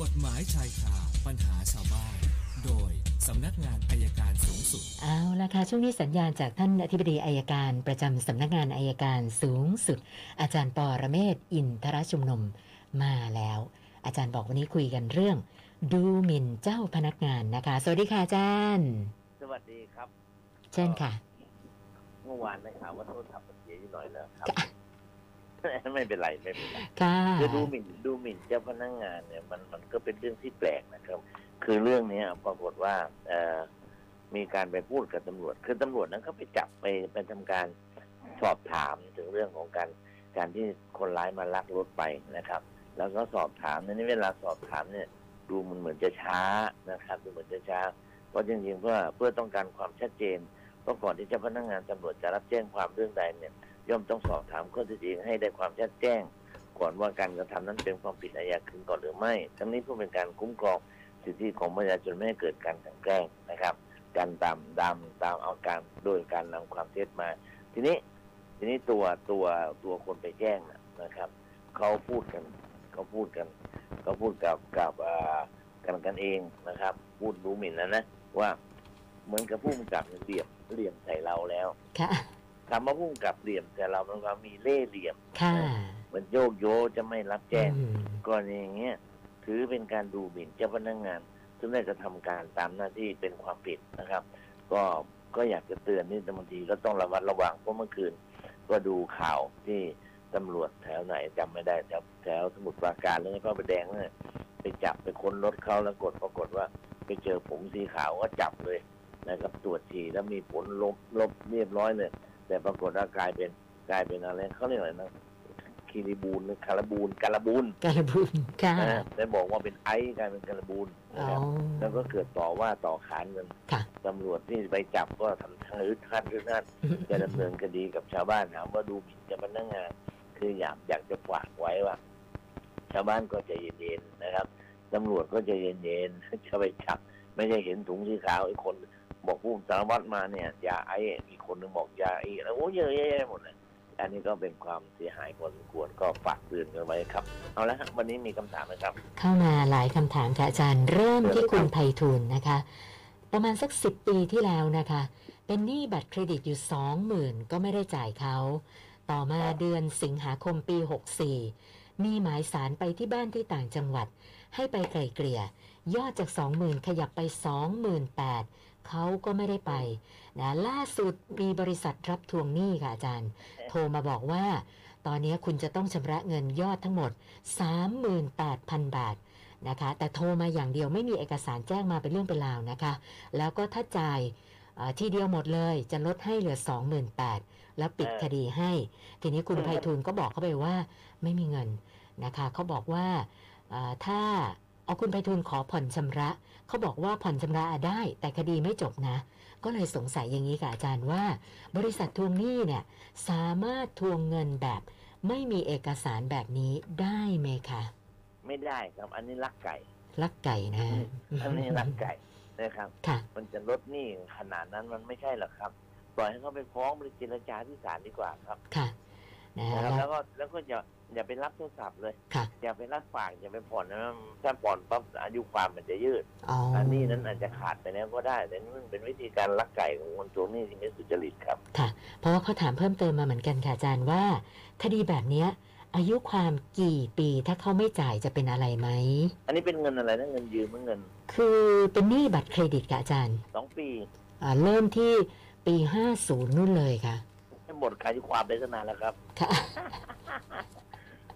กฎหมายชายคาปัญหาชาวบ้าน โดยสำนักงานอายการสูงสุด เอาละค่ะช่วงนี้สัญญาณจากท่านอธิบดีอายการประจำสำนักงานอายการสูงสุด อาจารย์ปอระเมศวร์อินทรชุมนุมมาแล้ว อาจารย์บอกวันนี้คุยกันเรื่อง ดูหมิ่นเจ้าพนักงานนะคะ สวัสดีค่ะอาจารย์ สวัสดีครับ เช่นค่ะ เมื่อวานได้ข่าวว่าโทษทัพมันเสียอยู่หน่อยแล้วครับ ไม่เป็นไรไม่เป็นไรค่ะคือดูหมิ่นดูหมิ่นเจ้าพนักงานเนี่ยมันมันก็เป็นเรื่องที่แปลกนะครับ คือเรื่องเนี้ยปรากฏว่าเอ่อมีการไปพูดกับตำรวจ คือตำรวจนั้นเขาไปจับไปไปทำการสอบถามถึงเรื่องของการการที่คนร้ายมาลักรถไปนะครับ แล้วก็สอบถามในนี้เวลาสอบถามเนี่ย ดูมันเหมือนจะช้านะครับดูเหมือนจะช้า เพราะจริงๆเพื่อเพื่อต้องการความชัดเจนเพราะก่อนที่เจ้าพนักงานตำรวจจะรับแจ้งความเรื่องใดเนี่ย ย่อมต้องสอบถามข้อเท็จจริงให้ได้ความชัดแจ้ง ก่อนว่าการกระทำนั้นเป็นความผิดอาญาขึ้นก่อนหรือไม่ ทั้งนี้เพื่อเป็นการคุ้มครองสิทธิของประชาชนไม่ให้เกิดการกันแกล้งนะครับ การตามดำตามเอาการโดยการนำความเท็จมา ทีนี้ทีนี้ตัวตัวตัวคนไปแจ้งนะครับเขาพูดกันเขาพูดกันเขาพูดกับกับกันกันเองนะครับ พูดดูหมิ่นนะนะว่าเหมือนกับผู้กำกับเนี่ยเหลี่ยมเหลี่ยมใส่เราแล้ว ค่ะคำว่าพุ่งกับเหลี่ยมแต่เรามันก็มีเล่ห์เหลี่ยมค่ะเหมันโยกโยจะไม่รับแจ้งอืมกรณีอย่างเงี้ยถือเป็นการดูหมิ่นเจ้าพนักงานซึ่งได้กระทำการตามหน้าที่เป็นความผิดนะครับ ก็ก็อยากจะเตือนนี่บางทีก็ต้องระมัดระวังเพราะเมื่อคืน ก็ดูข่าวที่ตำรวจแถวไหนจำไม่ได้แถวแถวสมุทรปราการหรือพระประแดงเนี่ยไปจับไปค้นรถเขาแล้วกดปรากฏว่า ไปเจอผงสีขาวก็จับเลยนะครับตรวจฉี่แล้วมีผลลบลบเรียบร้อยเลย แต่ปรากฏว่ากลายเป็นกลายเป็นอะไรเขาเรียกอะไรนะคีรีบูลหรือคาราบูนการบูนการบุญค่ะนะได้บอกว่าเป็นไอซ์กลายเป็นการบูนอ๋นะอครับแล้วก็เกิดต่อว่าต่อขานกันค่ะตำรวจที่ไปจับก็ทำทางรื้อทัดรื้อทัดจะดำเนินคดีกับชาวบ้านถามว่าดูหมิ่นเจ้าพนักงาน คืออยากอยากจะฝากไว้ว่า ชาวบ้านก็ใจเย็นๆนะครับตำรวจก็ใจเย็นๆจะไปจับ ไม่ใช่เห็นถุงสีขาวอีกคน บอกผู้สารวัตรมาเนี่ยยาไออีกคนหนึงบอกยาไอแล้วโอ้เยอะแยะหมดเลยอันนี้ก็เป็นความเสียหายพอสมควรก็ฝากเตือนกันไว้ครับ เอาละฮะวันนี้มีคำถามไหมครับ เข้ามาหลายคำถามค่ะอาจารย์ เริ่มที่คุณไพฑูรย์นะคะ ประมาณสักสิบปีที่แล้วนะคะ เป็นหนี้บัตรเครดิตอยู่สองหมื่นก็ไม่ได้จ่ายเขาต่อมาเดือนสิงหาคมปี 64 มีหมายสารไปที่บ้านที่ต่างจังหวัด ให้ไปไกลเกลี่ย ยอดจาก 20,000 ขยับไป 28,000 เขาก็ไม่ได้ไปนะล่าสุดมีบริษัทรับทวงหนี้ค่ะอาจารย์ โทรมาบอกว่า ตอนนี้คุณจะต้องชำระเงินยอดทั้งหมด 38,000 บาทนะคะ แต่โทรมาอย่างเดียวไม่มีเอกสารแจ้งมาเป็นเรื่องเป็นราวนะคะ แล้วก็ถ้าจ่ายเอ่อทีเดียวหมดเลยจะลดให้เหลือ 28,000แล้วปิดเออคดีให้ ทีนี้คุณไพฑูรย์ก็บอกเขาไปว่าไม่มีเงินนะคะเขาบอกว่าเอ่อถ้าเอาคุณไพฑูรย์ขอผ่อนชำระ เขาบอกว่าผ่อนชำระได้แต่คดีไม่จบนะ ก็เลยสงสัยอย่างนี้ค่ะอาจารย์ว่า บริษัททวงหนี้เนี่ยสามารถทวงเงินแบบไม่มีเอกสารแบบนี้ได้ไหมคะไม่ได้ครับอันนี้ลักไก่ลักไก่นะอันนี้ลักไก่นะครับค่ะมันจะลดหนี้ขนาดนั้นมันไม่ใช่หรอกครับ ปล่อยให้เขาไปฟ้องบริเจรจาที่ศาลดีกว่าครับค่ะ นะฮะนะครับแล้แล้ววก็แล้วก็อย่าอย่าไปรับโทรศัพท์เลย ค่ะ อย่าไปรับฝากอย่าไปผ่อนนะถ้าผ่อนปั๊บอายุความมันจะยืดอ๋ออันนี้นั้นอาจจะขาดไปแล้วก็ได้แต่นี่มันเป็นวิธีการลักไก่ของคนทวงหนี้ที่ไม่สุจริตครับ ค่ะ เพราะว่าเขาถามเพิ่มเติมมาเหมือนกันค่ะอาจารย์ว่าคดีแบบเนี้ยอายุความกี่ปีถ้าเขาไม่จ่ายจะเป็นอะไรไหม อันนี้เป็นเงินอะไรนะเงินยืมหรือเงิน คือเป็นหนี้บัตรเครดิตค่ะอาจารย์สองปี อ่าเริ่มที่ปี 50 นู่นเลยค่ะให้หมดอายุความได้ตั้งนานแล้วครับค่ะ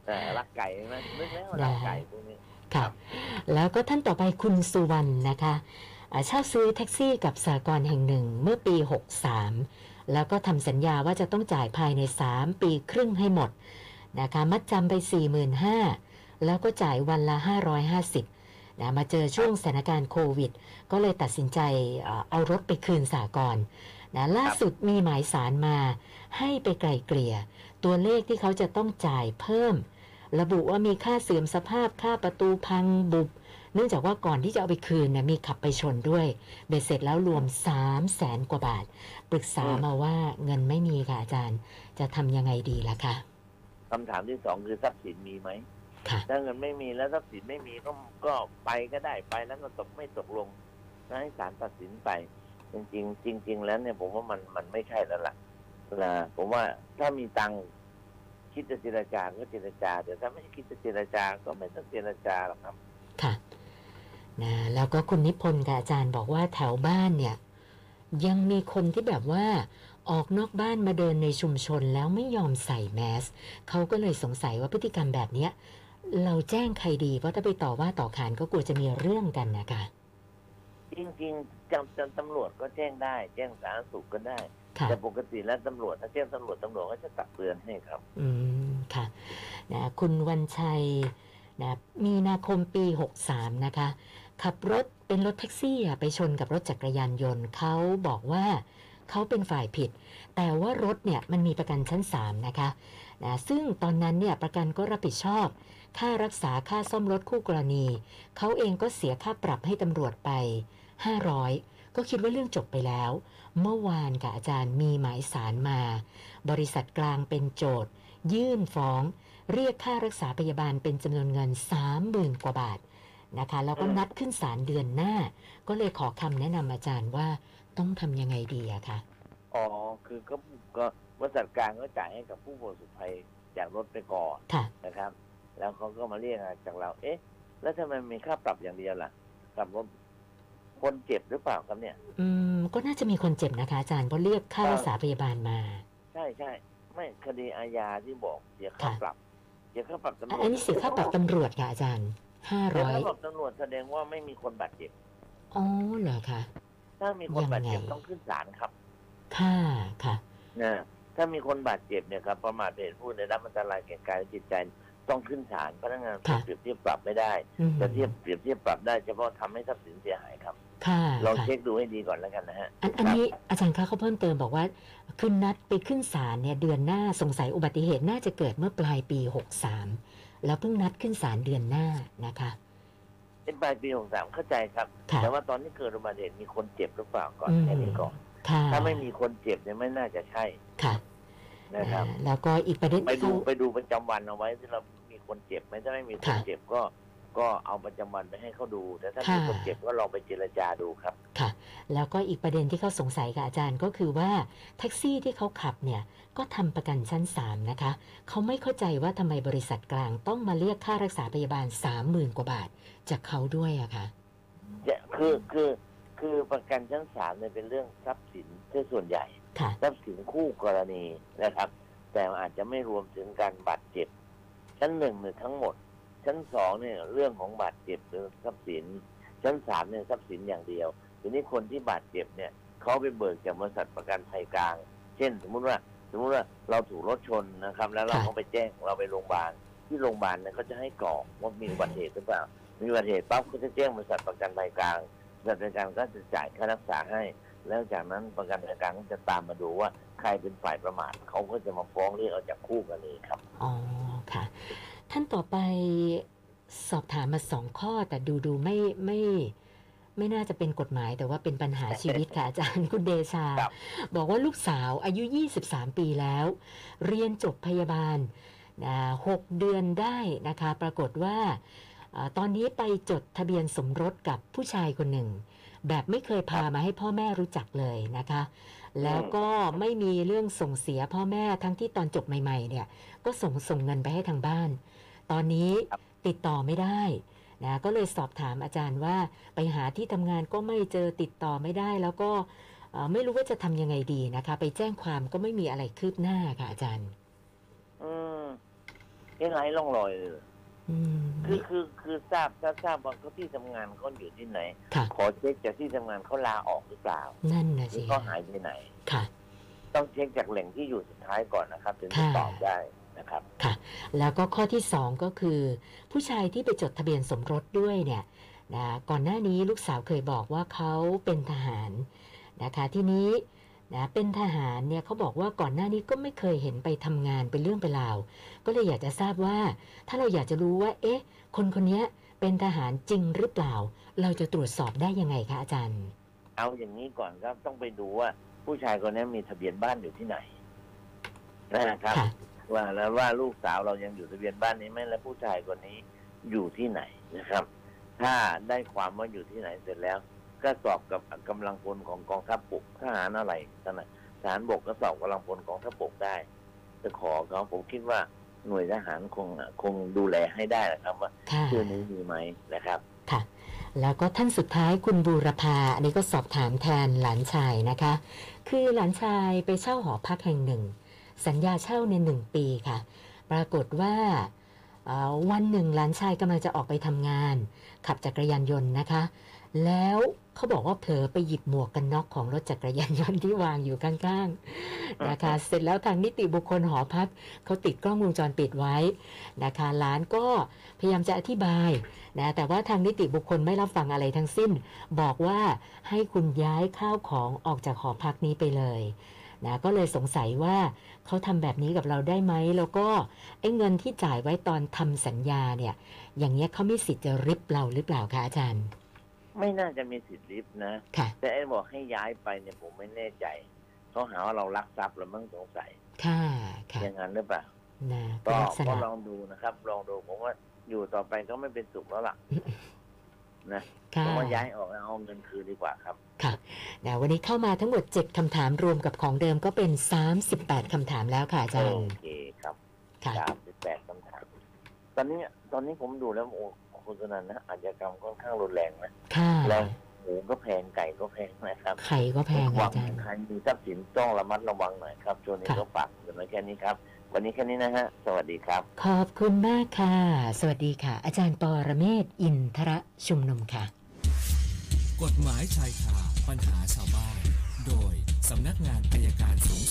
แต่ลักไก่ใช่ไหมนึกแล้วว่าลักไก่พวกนี้ค่ะ แล้วก็ท่านต่อไปคุณสุวรรณนะคะอ่าเช่าซื้อแท็กซี่กับสากลแห่งหนึ่งเมื่อปี 63 แล้วก็ทำสัญญาว่าจะต้องจ่ายภายใน 3 ปีครึ่งให้หมดนะคะมัดจำไป 45,000แล้วก็จ่ายวันละ 550นะมาเจอช่วงสถานการณ์โควิด ก็เลยตัดสินใจเอ่อเอารถไปคืนสากล นะล่าสุดมีหมายสารมาให้ไปไกลเกลี่ย ตัวเลขที่เขาจะต้องจ่ายเพิ่ม ระบุว่ามีค่าเสื่อมสภาพค่าประตูพังบุบ เนื่องจากว่าก่อนที่จะเอาไปคืนนะมีขับไปชนด้วย เบ็ดเสร็จแล้วรวม3 0 0แสนกว่าบาท ปรึกษามาว่าเงินไม่มีค่ะอาจารย์ จะทำยังไงดีล่ะคะคำถามที่สองคือทรัพย์สินมีไหมค่ะถ้าเงินไม่มีแล้วทรัพย์สินไม่มีก็ก็ไปก็ได้ไปแล้วก็ตกไม่ตกลงนะให้ศาลตัดสินไป จริงๆจริง ๆ แล้วเนี่ยผมว่ามันมันไม่ใช่แล้วล่ะนะผมว่าถ้ามีตังค์คิดจะเจรจาก็เจรจาแต่ถ้าไม่คิดจะเจรจาก็ไม่ต้องเจรจาหรอกครับ ค่ะนะแล้วก็คุณนิพนธ์กับอาจารย์บอกว่าแถวบ้านเนี่ย ยังมีคนที่แบบว่าออกนอกบ้านมาเดินในชุมชนแล้วไม่ยอมใส่แมสเขาก็เลยสงสัยว่าพฤติกรรมแบบเนี้ย เราแจ้งใครดีเพราะถ้าไปต่อว่าต่อขานก็กลัวจะมีเรื่องกันนะคะ จริงๆจำจำตำรวจก็แจ้งได้ แจ้งสาธารณสุขก็ได้ ค่ะ แต่ปกติแล้วตำรวจถ้าแจ้งตำรวจตำรวจก็จะตักเตือนให้ครับ อืม ค่ะนะคุณวันชัยนะมีนาคมปี 63 นะคะ ขับรถเป็นรถแท็กซี่อะไปชนกับรถจักรยานยนต์เขาบอกว่าเขาเป็นฝ่ายผิด แต่ว่ารถเนี่ยมันมีประกันชั้น 3 นะคะนะซึ่งตอนนั้นเนี่ยประกันก็รับผิดชอบ ค่ารักษาค่าซ่อมรถคู่กรณี เขาเองก็เสียค่าปรับให้ตำรวจไป 500 ก็คิดว่าเรื่องจบไปแล้ว เมื่อวานค่ะอาจารย์มีหมายสารมา บริษัทกลางเป็นโจทย์ยื่นฟ้อง เรียกค่ารักษาพยาบาลเป็นจำนวนเงิน 30,000 กว่าบาทนะคะแล้วก็อืมนัดขึ้นศาลเดือนหน้า ก็เลยขอคำแนะนำอาจารย์ว่าต้องทำยังไงดีอะคะอ๋อคือก็ก็บริษัทกลางก็จ่ายให้กับผู้ประสบภัยจากรถไปก่อนค่ะนะครับ แล้วเขาก็มาเรียกจากเรา เอ๊ะ แล้วทำไมมีค่าปรับอย่างเดียวล่ะกับรถ คนเจ็บหรือเปล่าครับเนี่ย อืม ก็น่าจะมีคนเจ็บนะคะอาจารย์เพราะเรียกค่ารักษาพยาบาลมา ใช่ใช่ไม่คดีอาญาที่บอกเสียค่าค่ะปรับเสียค่าปรับตำรอะวจอันนี้เสียค่าปรับตำรวจค่ะอาจารย์เสียค่า500ปรับตำรวจแสดงว่าไม่มีคนบาดเจ็บอ๋อเหรอคะถ้ามีคนบาดเจ็บยังไงต้องขึ้นศาลครับ ค่ะค่ะนะถ้ามีคนบาดเจ็บเนี่ยครับประมาทเป็นเหตุผู้ได้รับอันตรายแก่กายและจิตใจต้องขึ้นศาลพนักงานค่ะเปรียบเทียบปรับไม่ได้อืมจะเทียบเปรียบเทียบปรับได้เฉพาะทำให้ทรัพย์สินเสียหายครับ ค่ะลองค่ะเช็คดูให้ดีก่อนแล้วกันนะฮะอันอันนี้อาจารย์คะเขาเพิ่มเติมบอกว่าขึ้นนัดไปขึ้นศาลเนี่ยเดือนหน้าสงสัยอุบัติเหตุน่าจะเกิดเมื่อปลายปี63แล้วเพิ่งนัดขึ้นศาลเดือนหน้านะคะเป็นปลายปีหกสามเข้าใจครับค่ะแต่ว่าตอนที่เกิดอุบัติเหตุมีคนเจ็บหรือเปล่าก่อนอืมแค่นี้ก่อนค่ะถ้าไม่มีคนเจ็บเนี่ยไม่น่าจะใช่ค่ะนะครับอ่าแล้วก็อีกประเด็นไปที่ดูเขาไปดูประจำวันเอาไว้ที่เรามีคนเจ็บไหมถ้าไม่มีคนค่ะเจ็บก็ ก็เอาประจำวันไปให้เขาดู แต่ถ้าค่ะมีคนเจ็บก็ลองไปเจรจาดูครับ ค่ะ แล้วก็อีกประเด็นที่เขาสงสัยกับอาจารย์ก็คือว่าแท็กซี่ที่เขาขับเนี่ยก็ทำประกันชั้น 3 นะคะ เขาไม่เข้าใจว่าทำไมบริษัทกลางต้องมาเรียกค่ารักษาพยาบาล 30,000 กว่าบาท จากเขาด้วยอะค่ะจะคือคือคือประกันชั้นสามเนี่ยเป็นเรื่องทรัพย์สินที่ส่วนใหญ่ค่ะทรัพย์สินคู่กรณีนะครับ แต่อาจจะไม่รวมถึงการบาดเจ็บ ชั้นหนึ่งเนี่ยทั้งหมด ชั้นสองเนี่ยเรื่องของบาดเจ็บหรือทรัพย์สิน ชั้นสามเนี่ยทรัพย์สินอย่างเดียว ทีนี้คนที่บาดเจ็บเนี่ยเขาไปเบิกจากบริษัทประกันภัยกลาง เช่น สมมุติว่าสมมุติว่าเราถูกรถชนนะครับ แล้วเราค่ะก็ไปแจ้งเราไปโรงพยาบาลที่โรงพยาบาลเนี่ยเขาจะให้กรอกว่ามีอุบัติเหตุหรือเปล่า มีอุบัติเหตุปั๊บเขาจะแจ้งบริษัทประกันภัยกลางบริษัทประกันก็จะจ่ายค่ารักษาให้ แล้วจากนั้นประกันภัยกลางก็จะตามมาดูว่าใครเป็นฝ่ายประมาทเขาก็จะมาฟ้องเรียกเอาจากคู่กันเลยครับอ๋อค่ะ ท่านต่อไปสอบถามมาสองข้อ แต่ดูดูไม่ไม่ไม่น่าจะเป็นกฎหมายแต่ว่าเป็นปัญหาชีวิตค่ะอาจารย์คุณเดชาครับบอกว่าลูกสาวอายุ 23 ปีแล้ว เรียนจบพยาบาลนะหกเดือนได้นะคะ ปรากฏว่าเออตอนนี้ไปจดทะเบียนสมรสกับผู้ชายคนหนึ่ง แบบไม่เคยพามาให้พ่อแม่รู้จักเลยนะคะ แล้วก็ไม่มีเรื่องส่งเสียพ่อแม่ทั้งที่ตอนจบใหม่ ๆ เนี่ย ก็ส่งส่งเงินไปให้ทางบ้าน ตอนนี้ครับติดต่อไม่ได้นะก็เลยสอบถามอาจารย์ว่าไปหาที่ทำงานก็ไม่เจอติดต่อไม่ได้ แล้วก็เอ่อไม่รู้ว่าจะทำยังไงดีนะคะ ไปแจ้งความก็ไม่มีอะไรคืบหน้าค่ะอาจารย์ อืมยังไงร่องรอยเลยอืม คือคือคือทราบทราบทราบว่าเขาที่ทำงานเขาอยู่ที่ไหน ค่ะ ขอเช็คจากที่ทำงานเขาลาออกหรือเปล่านั่นนะหรืสิอเขาหายไปไหน ค่ะ ต้องเช็คจากแหล่งที่อยู่สุดท้ายก่อนนะครับถึงจะค่ะ ตอบได้นะครับค่ะแล้วก็ข้อที่สองก็คือ ผู้ชายที่ไปจดทะเบียนสมรสด้วยเนี่ยนะก่อนหน้านี้ลูกสาวเคยบอกว่าเขาเป็นทหารนะคะ ทีนี้ นะเป็นทหารเนี่ยเขาบอกว่าก่อนหน้านี้ก็ไม่เคยเห็นไปทำงานเป็นเรื่องเป็นราวก็เลยอยากจะทราบว่า ถ้าเราอยากจะรู้ว่า เอ๊ะ คนคนนี้เป็นทหารจริงหรือเปล่า เราจะตรวจสอบได้ยังไงคะอาจารย์ เอาอย่างนี้ก่อนครับต้องไปดูว่า ผู้ชายคนนี้มีทะเบียนบ้านอยู่ที่ไหนนะครับค่ะว่าแล้วว่าลูกสาวเรายังอยู่ทะเบียนบ้านนี้ไหมและผู้ชายคนนี้อยู่ที่ไหนนะครับ ถ้าได้ความว่าอยู่ที่ไหนเสร็จแล้ว ก็สอบกับกำลังพลของกองทัพบกทหารอะไรขนาดทหารบกก็สอบกำลังพลกองทัพบกได้จะขอเขาผมคิดว่าหน่วยทหารคงคงดูแลให้ได้นะครับว่าค่ะชื่อนี้มีไหมนะครับค่ะ แล้วก็ท่านสุดท้ายคุณบูรพาอันนี้ก็สอบถามแทนหลานชายนะคะ คือหลานชายไปเช่าหอพักแห่งหนึ่ง สัญญาเช่าในหนึ่งปีค่ะ ปรากฏว่าเอ่อวันหนึ่งหลานชายกำลังจะออกไปทำงาน ขับจักรยานยนต์นะคะ แล้ว เขาบอกว่าเผลอไปหยิบหมวกกันน็อกของรถจักรยานยนต์ที่วางอยู่ข้างๆนะคะเสร็จแล้วทางนิติบุคคลหอพักเขาติดกล้องวงจรปิดไว้นะคะหลานก็พยายามจะอธิบายนะแต่ว่าทางนิติบุคคลไม่รับฟังอะไรทั้งสิ้น บอกว่าให้คุณย้ายข้าวของออกจากหอพักนี้ไปเลยนะก็เลยสงสัยว่าเขาทำแบบนี้กับเราได้ไหม แล้วก็ไอ้เงินที่จ่ายไว้ตอนทำสัญญาเนี่ย อย่างเงี้ยเขามีสิทธิ์จะริบเราหรือเปล่าคะอาจารย์ ไม่น่าจะมีสิทธิ์ลิฟต์นะ ค่ะ แต่ไอ้บอกให้ย้ายไปเนี่ยผมไม่แน่ใจเขาหาว่าเราลักทรัพย์เรามั่งสงสัยค่ะ ค่ะอย่างนั้นหรือเปล่านะเป็นก็ลักษก็ณะลองดูนะครับ ลองดูผมว่าอยู่ต่อไปก็ไม่เป็นสุขแล้วล่ะ นะค่ะ ผมว่าย้ายออกแล้วเอาเงินคืนดีกว่าครับ ค่ะนะวันนี้เข้ามาทั้งหมด 7คำถามรวมกับของเดิมก็เป็น 38คำถามแล้วค่ะอาจารโอย์เคครับค่ะ สามสิบแปดคำถาม ตอนนี้ตอนนี้ผมดูแล้วโอ้ คุณสนันนะอาชญากรรมค่อนข้างรุนแรงนะค่ะแล้วหมูก็แพงไก่ก็แพงนะครับไข่ก็แพงหวัอาจารย์ ใครมีทรัพย์สินต้องระมัดระวังหน่อยครับช่วงนี้ค่ะ ก็ฝากกันไว้แค่นี้ครับ วันนี้แค่นี้นะฮะ สวัสดีครับ ขอบคุณมากค่ะ สวัสดีค่ะ อาจารย์ปอระเมศวร์อินทระชุมนุมค่ะ กฎหมายชายคาปัญหาชาวบ้าน โดย สำนักงานอายการสูงสุด